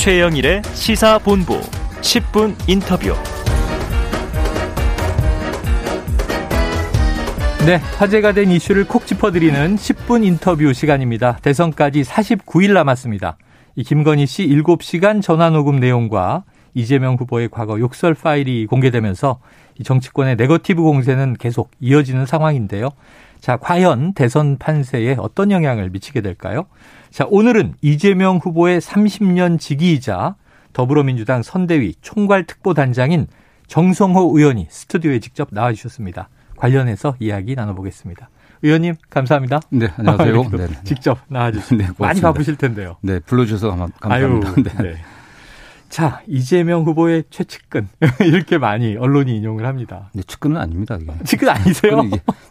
최영일의 시사본부 10분 인터뷰. 네, 화제가 된 이슈를 콕 짚어드리는 10분 인터뷰 시간입니다. 대선까지 49일 남았습니다. 이 김건희 씨 7시간 전화 녹음 내용과 이재명 후보의 과거 욕설 파일이 공개되면서 이 정치권의 네거티브 공세는 계속 이어지는 상황인데요. 자, 과연 대선 판세에 어떤 영향을 미치게 될까요? 자, 오늘은 이재명 후보의 30년 지기이자 더불어민주당 선대위 총괄특보단장인 정성호 의원이 스튜디오에 직접 나와주셨습니다. 관련해서 이야기 나눠보겠습니다. 의원님 감사합니다. 네, 안녕하세요. 네, 직접 나와주시고 네, 많이 바쁘실 텐데요. 네, 불러주셔서 감사합니다. 아유, 네. 자, 이재명 후보의 최측근 이렇게 많이 언론이 인용을 합니다. 네, 측근은 아닙니다. 이게. 측근 아니세요?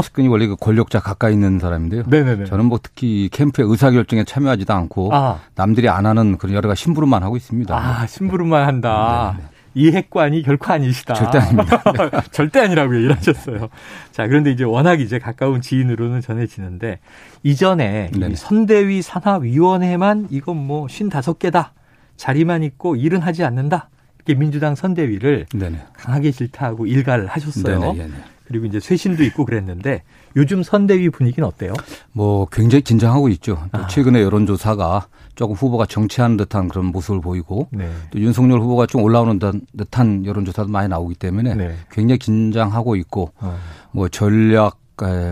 측근이, 원래 그 권력자 가까이 있는 사람인데요. 네네네. 저는 뭐 특히 캠프의 의사결정에 참여하지도 않고 아. 남들이 안 하는 그런 여러 가지 심부름만 하고 있습니다. 아, 심부름만 한다. 네네. 이 핵관이 결코 아니시다. 절대 아닙니다. 절대 아니라고 얘기를 하셨어요. 자, 그런데 이제 워낙 이제 가까운 지인으로는 전해지는데 이전에 이 선대위 산하위원회만 이건 뭐 55개다. 자리만 있고 일은 하지 않는다. 이렇게 민주당 선대위를 네네. 강하게 질타하고 일가를 하셨어요. 네네, 그리고 이제 쇄신도 있고 그랬는데 요즘 선대위 분위기는 어때요? 뭐 굉장히 긴장하고 있죠. 아. 최근에 여론조사가 조금 후보가 정치하는 듯한 그런 모습을 보이고 네. 또 윤석열 후보가 좀 올라오는 듯한 여론조사도 많이 나오기 때문에 네. 굉장히 긴장하고 있고 어. 뭐 전략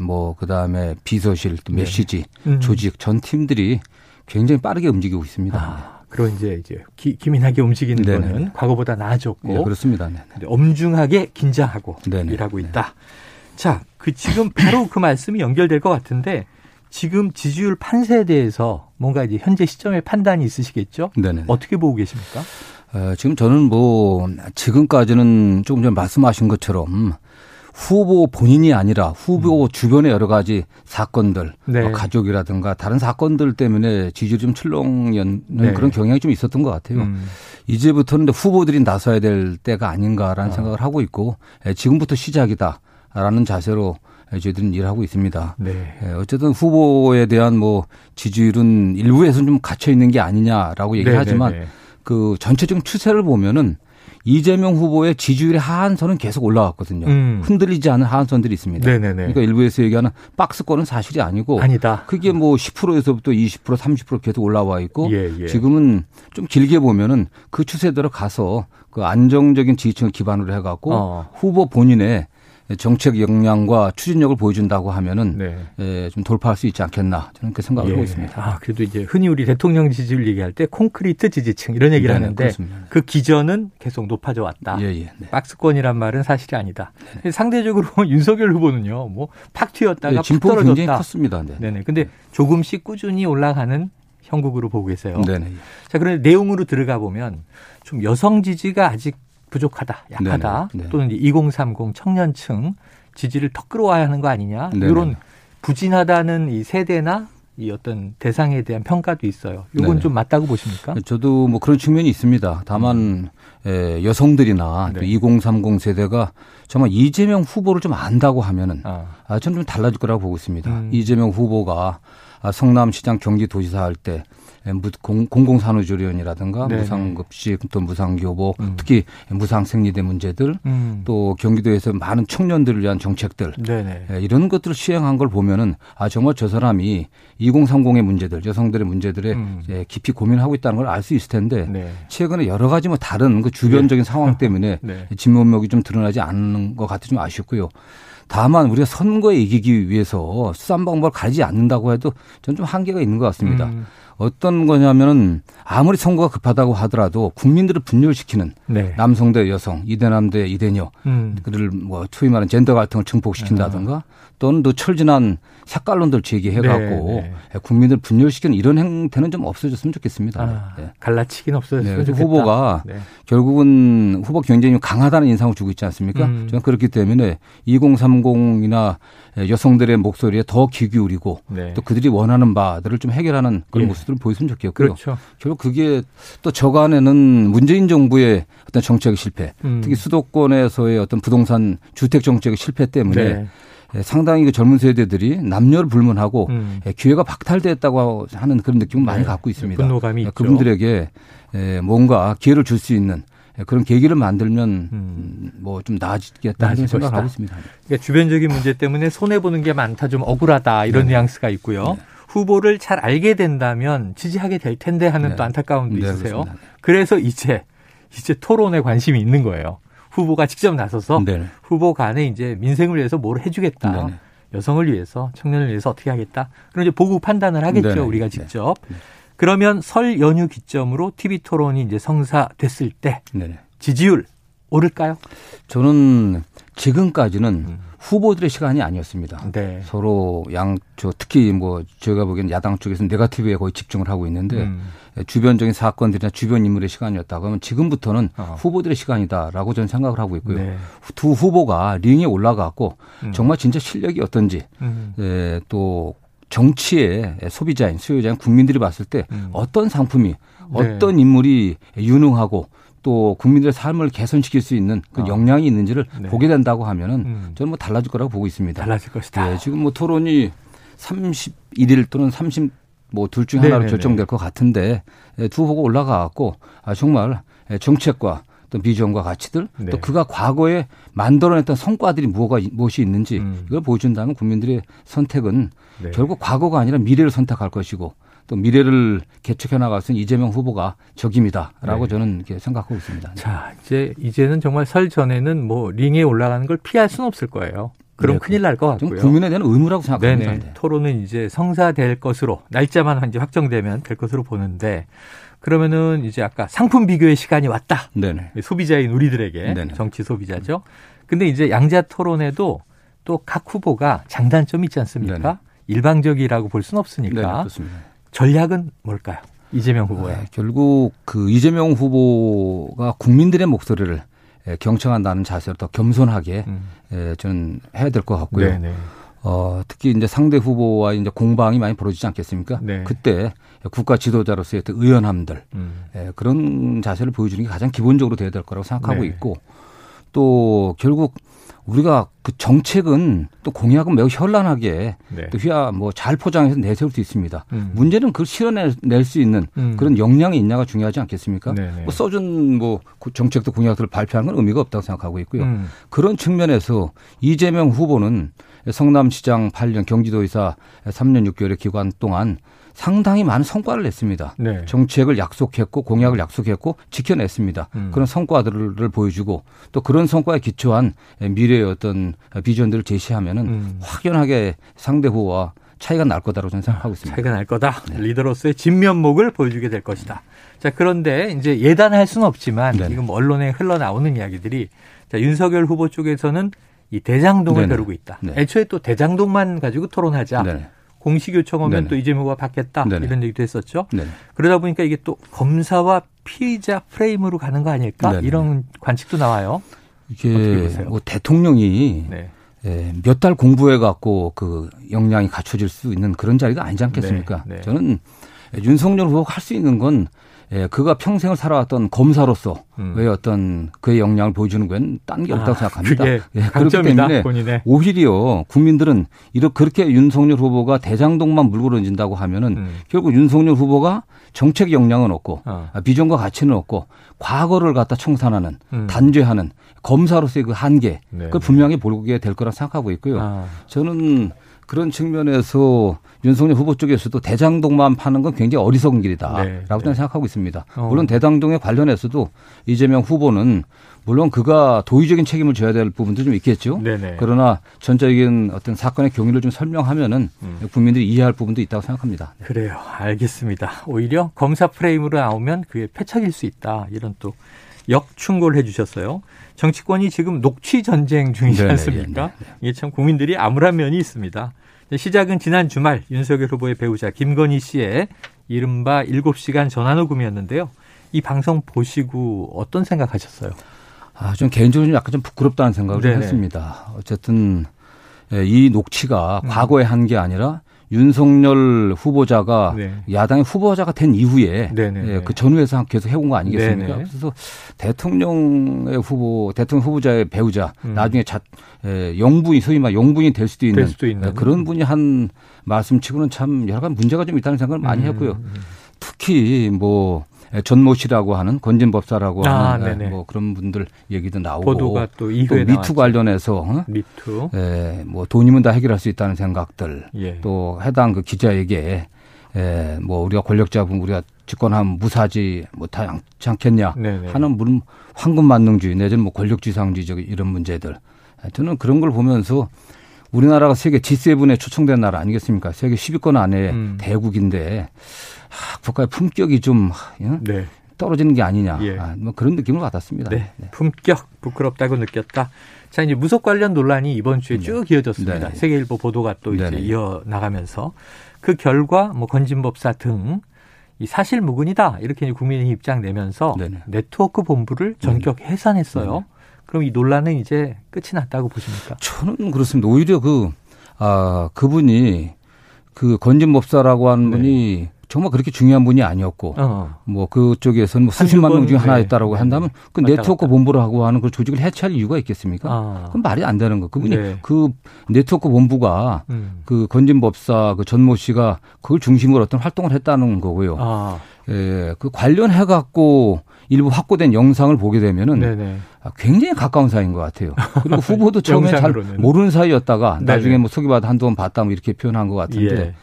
뭐 그다음에 비서실 또 네. 메시지 네. 음. 조직 전 팀들이 굉장히 빠르게 움직이고 있습니다. 아. 그런 이제 이제 기, 기민하게 움직이는 네네. 거는 과거보다 나아졌고 네, 그렇습니다. 네. 엄중하게 긴장하고 네네. 일하고 있다. 자, 그 지금 바로 그 말씀이 연결될 것 같은데 지금 지지율 판세에 대해서 뭔가 이제 현재 시점의 판단이 있으시겠죠? 네네. 어떻게 보고 계십니까? 어, 지금 저는 뭐 지금까지는 조금 전에 말씀하신 것처럼 후보 본인이 아니라 후보 음. 주변의 여러 가지 사건들, 네. 뭐 가족이라든가 다른 사건들 때문에 지지율이 좀 출렁이는 네. 그런 경향이 좀 있었던 것 같아요. 음. 이제부터는 후보들이 나서야 될 때가 아닌가라는 어. 생각을 하고 있고 예, 지금부터 시작이다라는 자세로 저희들은 일하고 있습니다. 네. 예, 어쨌든 후보에 대한 뭐 지지율은 일부에서는 좀 갇혀 있는 게 아니냐라고 얘기하지만 네, 네, 네. 그 전체적인 추세를 보면은 이재명 후보의 지지율의 하한선은 계속 올라왔거든요. 음. 흔들리지 않은 하한선들이 있습니다. 네네네. 그러니까 일부에서 얘기하는 박스권은 사실이 아니고 아니다. 그게 뭐 10%에서부터 20% 30% 계속 올라와 있고 예, 예. 지금은 좀 길게 보면은 그 추세대로 가서 그 안정적인 지지층을 기반으로 해갖고 어. 후보 본인의 정책 역량과 추진력을 보여준다고 하면은 네. 예, 좀 돌파할 수 있지 않겠나 저는 그렇게 생각을 예. 하고 있습니다. 아, 그래도 이제 흔히 우리 대통령 지지율 얘기할 때 콘크리트 지지층 이런 얘기를 네, 하는데 그렇습니다. 그 기전은 계속 높아져 왔다. 예, 예, 네. 박스권이란 말은 사실이 아니다. 네. 상대적으로 윤석열 후보는요, 뭐 팍 튀었다가 네, 팍 떨어졌다. 굉장히 컸습니다. 네. 네네. 근데 조금씩 꾸준히 올라가는 형국으로 보고 계세요. 네네. 자, 그런데 내용으로 들어가 보면 좀 여성 지지가 아직 부족하다, 약하다, 네네. 네. 또는 2030 청년층 지지를 더 끌어와야 하는 거 아니냐 네네. 이런 부진하다는 이 세대나 이 어떤 대상에 대한 평가도 있어요. 이건 네좀 맞다고 보십니까? 저도 뭐 그런 측면이 있습니다. 다만 음. 에, 여성들이나 네. 2030 세대가 정말 이재명 후보를 좀 안다고 하면은 아. 아 저는 좀 달라질 거라고 보고 있습니다. 음. 이재명 후보가 아, 성남시장 경기도지사 할때 예, 공공산후조리원이라든가 네네. 무상급식 또 무상교복 음. 특히 무상생리대 문제들 음. 또 경기도에서 많은 청년들을 위한 정책들 네네. 예, 이런 것들을 시행한 걸 보면은 아 정말 저 사람이 2030의 문제들 여성들의 문제들에 음. 깊이 고민하고 있다는 걸 알 수 있을 텐데 네. 최근에 여러 가지 뭐 다른 그 주변적인 네. 상황 때문에 네. 진면목이 좀 드러나지 않는 것 같아 좀 아쉽고요. 다만 우리가 선거에 이기기 위해서 수단 방법을 가리지 않는다고 해도 저는 좀 한계가 있는 것 같습니다. 음. 어떤 거냐면은 아무리 선거가 급하다고 하더라도 국민들을 분열시키는 네. 남성 대 여성, 이대남 대 이대녀, 음. 그를 뭐 소위 말하는 젠더 갈등을 증폭시킨다든가 아. 또는 또 철진한 색깔론들 제기해갖고 네, 네. 예, 국민들 분열시키는 이런 행태는 좀 없어졌으면 좋겠습니다. 아, 네. 갈라치기는 없어졌으면 네, 좋겠다. 후보가 네. 결국은 후보 경쟁이 강하다는 인상을 주고 있지 않습니까? 음. 저는 그렇기 때문에 2030이나 여성들의 목소리에 더 귀 기울이고 네. 또 그들이 원하는 바들을 좀 해결하는 그런 예. 모습들을 보였으면 좋겠고요. 그렇죠. 결국 그게 또 저간에는 문재인 정부의 어떤 정책 실패, 음. 특히 수도권에서의 어떤 부동산 주택 정책의 실패 때문에 예, 상당히 그 젊은 세대들이 남녀를 불문하고 음. 예, 기회가 박탈됐다고 하는 그런 느낌을 네. 많이 갖고 있습니다. 분노감이 있죠. 그분들에게 뭔가 기회를 줄 수 있는 그런 계기를 만들면 음. 뭐좀 나아지겠다는 생각을 하고 있습니다. 그러니까 주변적인 문제 때문에 손해 보는 게 많다, 좀 억울하다 이런 네. 뉘앙스가 있고요. 네. 후보를 잘 알게 된다면 지지하게 될 텐데 하는 네. 또 안타까움도 네, 있으세요. 그래서 이제 이제 토론에 관심이 있는 거예요. 후보가 직접 나서서 네. 후보 간에 이제 민생을 위해서 뭘 해주겠다. 네 여성을 위해서 청년을 위해서 어떻게 하겠다. 그런 이제 보고 판단을 하겠죠. 네네. 우리가 네. 직접. 네. 그러면 설 연휴 기점으로 TV 토론이 이제 성사됐을 때. 지지율 오를까요? 저는 지금까지는 음. 후보들의 시간이 아니었습니다. 네. 서로 양 저 특히 뭐 제가 보기에는 야당 쪽에서는 네가티브에 거의 집중을 하고 있는데 음. 주변적인 사건들이나 주변 인물의 시간이었다고 하면 지금부터는 어. 후보들의 시간이다라고 저는 생각을 하고 있고요. 네. 두 후보가 링에 올라가고 음. 정말 진짜 실력이 어떤지 음. 예, 또 정치의 소비자인 수요자인 국민들이 봤을 때 음. 어떤 상품이 네. 어떤 인물이 유능하고 또 국민들의 삶을 개선시킬 수 있는 그 어. 역량이 있는지를 네. 보게 된다고 하면은 음. 저는 뭐 달라질 거라고 보고 있습니다. 달라질 것이다. 네, 지금 뭐 토론이 31일 또는 30 뭐 둘 중 하나로 네네네. 결정될 것 같은데 예, 두 후보가 올라가갖고 아 정말 예, 정책과 또 비전과 가치들 네. 또 그가 과거에 만들어냈던 성과들이 뭐가 무엇이 있는지 음. 이걸 보여준다면 국민들의 선택은 네. 결국 과거가 아니라 미래를 선택할 것이고 또 미래를 개척해 나갈 수 있는 이재명 후보가 적임이다라고 네. 저는 이렇게 생각하고 있습니다. 자, 이제 이제는 정말 설 전에는 뭐 링에 올라가는 걸 피할 수는 없을 거예요. 그럼 네, 큰일 날 것 같고요. 국민에 대한 의무라고 생각합니다. 네네. 토론은 이제 성사될 것으로 날짜만 이제 확정되면 될 것으로 보는데 그러면은 이제 아까 상품 비교의 시간이 왔다. 네네. 소비자인 우리들에게 네네. 정치 소비자죠. 근데 이제 양자 토론에도 또 각 후보가 장단점이 있지 않습니까? 일방적이라고 볼 수는 없으니까. 네, 그렇습니다. 전략은 뭘까요? 이재명 후보의. 네, 결국 그 이재명 후보가 국민들의 목소리를 경청한다는 자세로 더 겸손하게 음. 저는 해야 될 것 같고요. 네네. 네. 어, 특히 이제 상대 후보와 이제 공방이 많이 벌어지지 않겠습니까? 네. 그때 국가 지도자로서의 의연함들 음. 예, 그런 자세를 보여주는 게 가장 기본적으로 돼야 될 거라고 생각하고 네. 있고 또 결국 우리가 그 정책은 또 공약은 매우 현란하게 네. 또 휘하 뭐 잘 포장해서 내세울 수 있습니다. 음. 문제는 그걸 실현낼 수 있는 음. 그런 역량이 있냐가 중요하지 않겠습니까? 네네. 네. 뭐 써준 뭐 정책도 공약들을 발표하는 건 의미가 없다고 생각하고 있고요. 음. 그런 측면에서 이재명 후보는 성남시장 8년 경기도의사 3년 6개월의 기간 동안 상당히 많은 성과를 냈습니다. 네. 정책을 약속했고 공약을 약속했고 지켜냈습니다. 음. 그런 성과들을 보여주고 또 그런 성과에 기초한 미래의 어떤 비전들을 제시하면은 음. 확연하게 상대 후보와 차이가 날 거다라고 저는 생각하고 있습니다. 차이가 날 거다. 네. 리더로서의 진면목을 보여주게 될 것이다. 자, 그런데 이제 예단할 수는 없지만 네 지금 언론에 흘러나오는 이야기들이 자, 윤석열 후보 쪽에서는 이 대장동을 네네. 벼르고 있다. 네. 애초에 또 대장동만 가지고 토론하자. 공식 요청 오면 네네. 또 이재명 후보가 받겠다 네네. 이런 얘기도 했었죠. 네네. 그러다 보니까 이게 또 검사와 피의자 프레임으로 가는 거 아닐까. 이런 관측도 나와요. 이게 뭐 대통령이 네. 예, 몇 달 공부해 갖고 그 역량이 갖춰질 수 있는 그런 자리가 아니지 않겠습니까? 네. 네. 저는 윤석열 후보가 할 수 있는 건 예, 그가 평생을 살아왔던 검사로서 음. 왜 어떤 그의 역량을 보여주는 건 딴 게 없다고 아, 생각합니다. 예, 그렇기 때문에 본인의. 오히려 국민들은 이렇게 그렇게 윤석열 후보가 대장동만 물고 던진다고 하면은 음. 결국 윤석열 후보가 정책 역량은 없고 어. 비전과 가치는 없고 과거를 갖다 청산하는 음. 단죄하는 검사로서의 그 한계 네. 그걸 분명히 보게 될 거라 생각하고 있고요. 아. 저는 그런 측면에서 윤석열 후보 쪽에서도 대장동만 파는 건 굉장히 어리석은 길이다라고 네. 저는 네. 생각하고 있습니다. 어. 물론 대장동에 관련해서도 이재명 후보는 물론 그가 도의적인 책임을 져야 될 부분도 좀 있겠죠. 네네. 그러나 전적인 어떤 사건의 경위를 좀 설명하면은 음. 국민들이 이해할 부분도 있다고 생각합니다. 그래요. 알겠습니다. 오히려 검사 프레임으로 나오면 그게 패착일 수 있다. 이런 또 역충고를 해 주셨어요. 정치권이 지금 녹취 전쟁 중이지 않습니까? 네네. 이게 참 국민들이 암울한 면이 있습니다. 시작은 지난 주말 윤석열 후보의 배우자 김건희 씨의 이른바 7시간 전화 녹음이었는데요. 이 방송 보시고 어떤 생각하셨어요? 아, 좀 개인적으로 약간 좀 부끄럽다는 생각을 네네. 했습니다. 어쨌든 예, 이 녹취가 음. 과거에 한 게 아니라 윤석열 후보자가 네. 야당의 후보자가 된 이후에 예, 그 전후에서 계속 해온 거 아니겠습니까? 네네. 그래서 대통령의 후보, 대통령 후보자의 배우자 음. 나중에 자, 예, 영분이 소위 말 영분이 될 수도 있는, 될 수도 있는. 예, 그런 분이 한 말씀치고는 참 여러 가지 문제가 좀 있다는 생각을 많이 음. 했고요. 특히 뭐 전모 씨라고 하는 건진법사라고 아, 하는 뭐 그런 분들 얘기도 나오고 보도가 또 이후에 또 미투 관련해서 어? 미투 예, 뭐 돈이면 다 해결할 수 있다는 생각들 예. 또 해당 그 기자에게 예, 뭐 우리가 권력자분 우리가 집권하면 무사지 못하지 않겠냐 네네. 하는 물 황금 만능주의 내지는 뭐 권력지상주의적 이런 문제들 저는 그런 걸 보면서 우리나라가 세계 G7에 초청된 나라 아니겠습니까? 세계 10위권 안에 음. 대국인데 아, 국가의 품격이 좀 네. 떨어지는 게 아니냐. 예. 아, 뭐 그런 느낌을 받았습니다. 네. 네. 품격 부끄럽다고 느꼈다. 자 이제 무속 관련 논란이 이번 주에 네. 쭉 이어졌습니다. 네. 세계일보 보도가 또 이제 이어 나가면서 그 결과 뭐 건진법사 등 이 사실 무근이다 이렇게 국민의 입장 내면서 네네. 네트워크 본부를 전격 해산했어요. 네네. 그럼 이 논란은 이제 끝이 났다고 보십니까? 저는 그렇습니다. 오히려 그, 아, 그분이 그 건진 법사라고 하는 네. 분이 정말 그렇게 중요한 분이 아니었고 어. 뭐 그쪽에서는 뭐 수십만 명 중에 네. 하나였다라고 네. 한다면 그 네트워크. 본부라고 하는 그 조직을 해체할 이유가 있겠습니까? 아. 그건 말이 안 되는 거. 그분이 네. 그 네트워크 본부가 음. 그 건진법사 그 전모 씨가 그걸 중심으로 어떤 활동을 했다는 거고요. 아. 예, 그 관련해 갖고 일부 확보된 영상을 보게 되면은 네네. 굉장히 가까운 사이인 것 같아요. 그리고 후보도 처음에 잘 모르는 사이였다가 나중에 뭐 소개받아 한두 번 봤다 뭐 이렇게 표현한 것 같은데 예.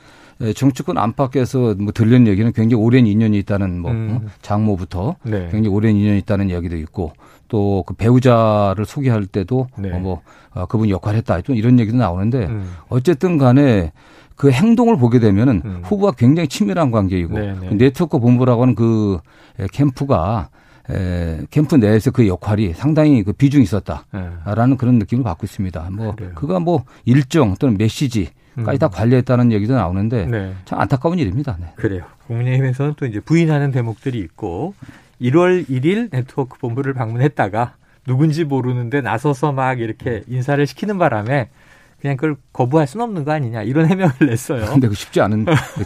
예, 정치권 안팎에서 뭐 들리는 얘기는 굉장히 오랜 인연이 있다는 뭐 음. 어, 장모부터 네. 굉장히 오랜 인연이 있다는 이야기도 있고 또 그 배우자를 소개할 때도 네. 어, 뭐 어, 그분 역할을 했다 이런 얘기도 나오는데 음. 어쨌든 간에 그 행동을 보게 되면은 음. 후보와 굉장히 친밀한 관계이고 네, 네. 그 네트워크 본부라고 하는 그 캠프가 에, 캠프 내에서 그 역할이 상당히 그 비중이 있었다라는 네. 그런 느낌을 받고 있습니다. 뭐 그래요. 그가 뭐 일정 또는 메시지 까지 다 음. 관리했다는 얘기도 나오는데 네. 참 안타까운 일입니다. 네. 그래요. 국민의힘에서는 또 이제 부인하는 대목들이 있고 1월 1일 네트워크 본부를 방문했다가 누군지 모르는데 나서서 막 이렇게 인사를 시키는 바람에 그냥 그걸 거부할 수는 없는 거 아니냐 이런 해명을 냈어요. 근데 그 쉽지 않은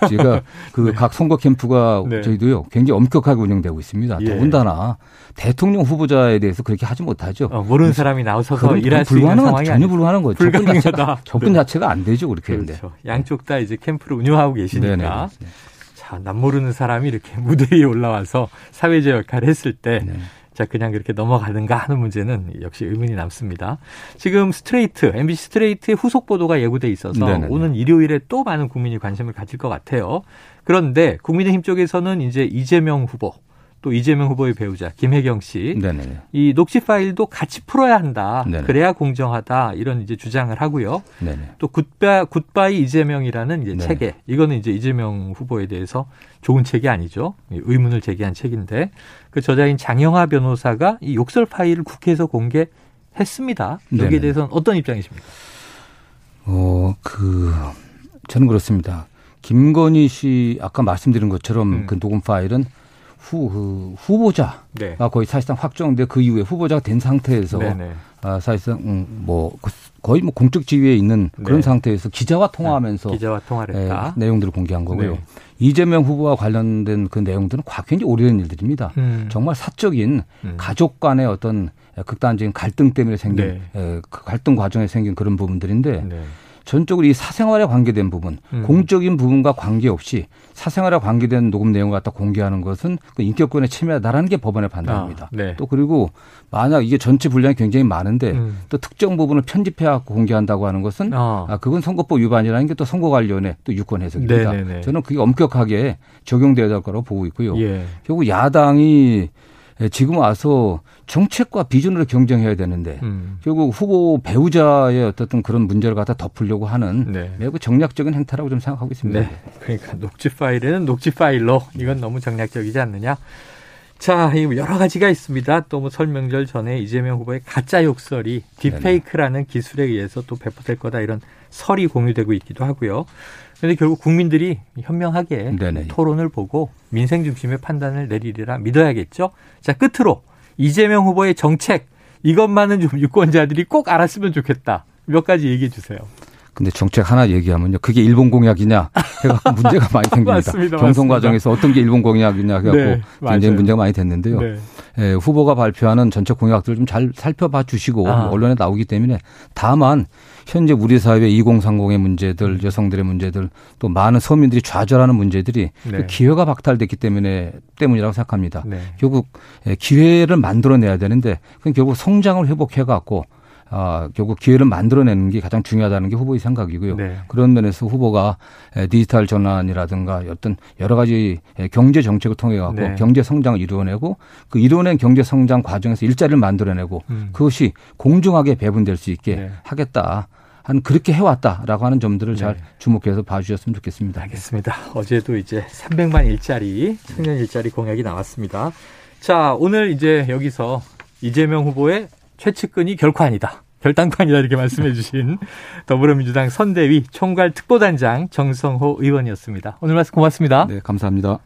제가 그각 네. 선거 캠프가 네. 저희도요 굉장히 엄격하게 운영되고 있습니다. 예. 더군다나 대통령 후보자에 대해서 그렇게 하지 못하죠. 어, 모르는 사람이 나서서 일할 수 있는 상황이 전혀 불가능한 거죠. 접근 자체가, 접근 네. 자체가 안 되죠 그렇게 그렇죠. 양쪽 다 이제 캠프를 운영하고 계시니까. 네네. 자, 남 모르는 사람이 이렇게 무대 위에 올라와서 사회적 역할을 했을 때 네. 자, 그냥 그렇게 넘어가는가 하는 문제는 역시 의문이 남습니다. 지금 스트레이트, MBC 스트레이트의 후속 보도가 예고돼 있어서 네네. 오는 일요일에 또 많은 국민이 관심을 가질 것 같아요. 그런데 국민의힘 쪽에서는 이제 이재명 후보, 또 이재명 후보의 배우자 김혜경 씨, 네네. 이 녹취 파일도 같이 풀어야 한다. 네네. 그래야 공정하다 이런 이제 주장을 하고요. 네네. 또 굿바 굿바이 이재명이라는 이제 책에 이거는 이제 이재명 후보에 대해서 좋은 책이 아니죠. 의문을 제기한 책인데 그 저자인 장영하 변호사가 이 욕설 파일을 국회에서 공개했습니다. 여기에 대해서는 어떤 입장이십니까? 어, 그 저는 그렇습니다. 김건희 씨 아까 말씀드린 것처럼 음. 그 녹음 파일은 후, 그 후보자가 네. 거의 사실상 확정돼 그 이후에 후보자가 된 상태에서 네네. 아, 사실상 음, 뭐그 거의 뭐 공적 지위에 있는 그런 네. 상태에서 기자와 통화하면서 네. 기자와 통화를 했다. 에, 내용들을 공개한 거고요. 네. 이재명 후보와 관련된 그 내용들은 굉장히 오래된 일들입니다. 음. 정말 사적인 음. 가족 간의 어떤 극단적인 갈등 때문에 생긴 네. 에, 그 갈등 과정에 생긴 그런 부분들인데 네. 전적으로 이 사생활에 관계된 부분, 음. 공적인 부분과 관계없이 사생활에 관계된 녹음 내용을 갖다 공개하는 것은 그 인격권에 침해하다라는 게 법원의 판단입니다. 아, 네. 또 그리고 만약 이게 전체 분량이 굉장히 많은데 음. 또 특정 부분을 편집해 갖고 공개한다고 하는 것은 아. 아 그건 선거법 위반이라는 게 또 선거관련의 또 유권 해석입니다. 네네네. 저는 그게 엄격하게 적용돼야 될 거라고 보고 있고요. 예. 결국 야당이 예, 지금 와서 정책과 비전으로 경쟁해야 되는데 음. 결국 후보 배우자의 어떤 그런 문제를 갖다 덮으려고 하는 네. 매우 정략적인 행태라고 좀 생각하고 있습니다. 네. 그러니까 녹취 파일에는 녹취 파일로 이건 너무 정략적이지 않느냐. 자, 여러 가지가 있습니다. 또 뭐 설명절 전에 이재명 후보의 가짜 욕설이 딥페이크라는 기술에 의해서 또 배포될 거다 이런 설이 공유되고 있기도 하고요. 그런데 결국 국민들이 현명하게 네네. 토론을 보고 민생 중심의 판단을 내리리라 믿어야겠죠. 자, 끝으로 이재명 후보의 정책 이것만은 좀 유권자들이 꼭 알았으면 좋겠다. 몇 가지 얘기해 주세요. 근데 정책 하나 얘기하면요. 그게 일본 공약이냐 해갖고 문제가 많이 생깁니다. 맞습니다, 경선 맞습니다. 과정에서 어떤 게 일본 공약이냐 해갖고 네, 굉장히 문제가 많이 됐는데요. 네. 예, 후보가 발표하는 전체 공약들을 좀 잘 살펴봐 주시고 아. 언론에 나오기 때문에 다만 현재 우리 사회 2030의 문제들, 여성들의 문제들, 또 많은 서민들이 좌절하는 문제들이 네. 그 기회가 박탈됐기 때문에 때문이라고 생각합니다. 네. 결국 예, 기회를 만들어내야 되는데 결국 성장을 회복해 갖고 아, 결국 기회를 만들어내는 게 가장 중요하다는 게 후보의 생각이고요. 네. 그런 면에서 후보가 디지털 전환이라든가 어떤 여러 가지 경제 정책을 통해 갖고 네. 경제 성장을 이루어내고 그 이루어낸 경제 성장 과정에서 일자리를 만들어내고 음. 그것이 공정하게 배분될 수 있게 네. 하겠다. 한 그렇게 해왔다라고 하는 점들을 잘 네. 주목해서 봐주셨으면 좋겠습니다. 알겠습니다. 어제도 이제 300만 일자리 청년 일자리 공약이 나왔습니다. 자 오늘 이제 여기서 이재명 후보의 최측근이 결코 아니다. 결단판이다 이렇게 말씀해 주신 더불어민주당 선대위 총괄 특보단장 정성호 의원이었습니다. 오늘 말씀 고맙습니다. 네, 감사합니다.